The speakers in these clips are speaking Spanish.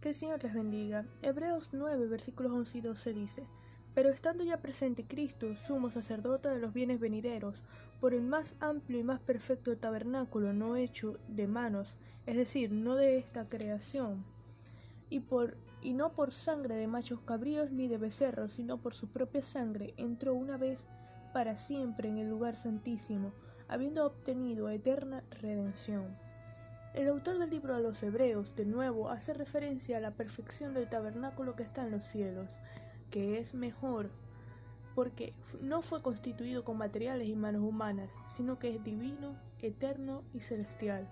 Que el Señor les bendiga. Hebreos 9, versículos 11 y 12 dice, Pero estando ya presente Cristo, sumo sacerdote de los bienes venideros, por el más amplio y más perfecto tabernáculo no hecho de manos, es decir, no de esta creación, y, por, y no por sangre de machos cabríos ni de becerros, sino por su propia sangre, entró una vez para siempre en el lugar santísimo, habiendo obtenido eterna redención. El autor del libro a los Hebreos, de nuevo, hace referencia a la perfección del tabernáculo que está en los cielos, que es mejor, porque no fue constituido con materiales y manos humanas, sino que es divino, eterno y celestial,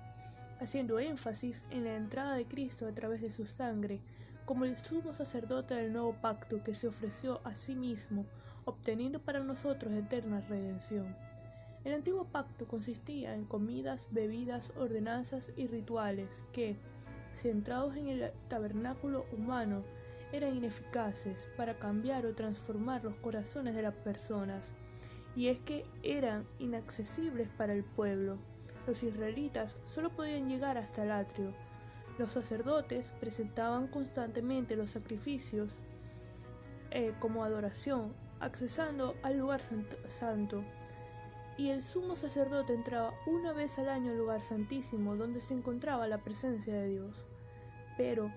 haciendo énfasis en la entrada de Cristo a través de su sangre, como el sumo sacerdote del nuevo pacto que se ofreció a sí mismo, obteniendo para nosotros eterna redención. El antiguo pacto consistía en comidas, bebidas, ordenanzas y rituales que, centrados en el tabernáculo humano, eran ineficaces para cambiar o transformar los corazones de las personas, y es que eran inaccesibles para el pueblo. Los israelitas solo podían llegar hasta el atrio. Los sacerdotes presentaban constantemente los sacrificios eh, como adoración, accesando al lugar santo y el sumo sacerdote entraba una vez al año al lugar santísimo donde se encontraba la presencia de Dios. Pero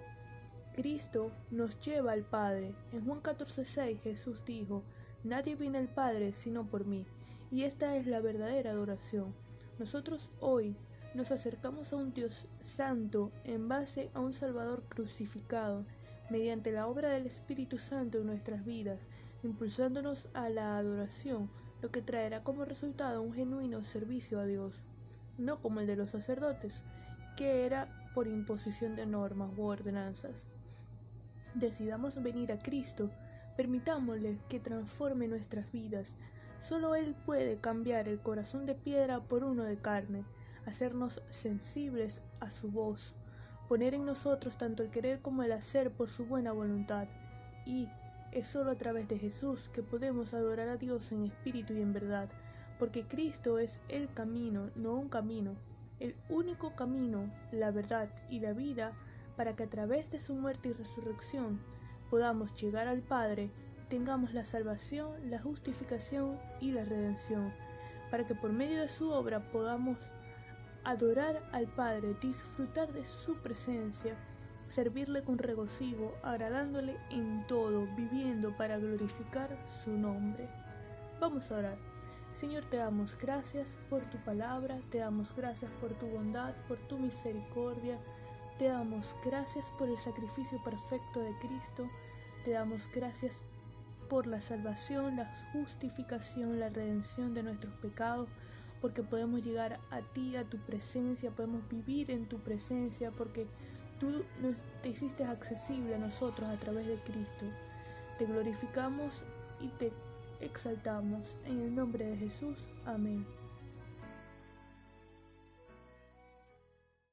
Cristo nos lleva al Padre. En Juan 14:6 Jesús dijo, Nadie viene al Padre sino por mí, y esta es la verdadera adoración. Nosotros hoy nos acercamos a un Dios santo en base a un Salvador crucificado, mediante la obra del Espíritu Santo en nuestras vidas, impulsándonos a la adoración lo que traerá como resultado un genuino servicio a Dios, no como el de los sacerdotes, que era por imposición de normas u ordenanzas. Decidamos venir a Cristo, permitámosle que transforme nuestras vidas. Solo Él puede cambiar el corazón de piedra por uno de carne, hacernos sensibles a su voz, poner en nosotros tanto el querer como el hacer por su buena voluntad, y, es solo a través de Jesús que podemos adorar a Dios en espíritu y en verdad, porque Cristo es el camino, no un camino, el único camino, la verdad y la vida para que a través de su muerte y resurrección podamos llegar al Padre tengamos la salvación, la justificación y la redención, para que por medio de su obra podamos adorar al Padre, disfrutar de su presencia, servirle con regocijo, agradándole en todo, viviendo para glorificar su nombre. Vamos a orar. Señor, te damos gracias por tu palabra, te damos gracias por tu bondad, por tu misericordia, te damos gracias por el sacrificio perfecto de Cristo, te damos gracias por la salvación, la justificación, la redención de nuestros pecados, porque podemos llegar a ti, a tu presencia, podemos vivir en tu presencia, porque tú te hiciste accesible a nosotros a través de Cristo. Te glorificamos y te exaltamos. En el nombre de Jesús. Amén.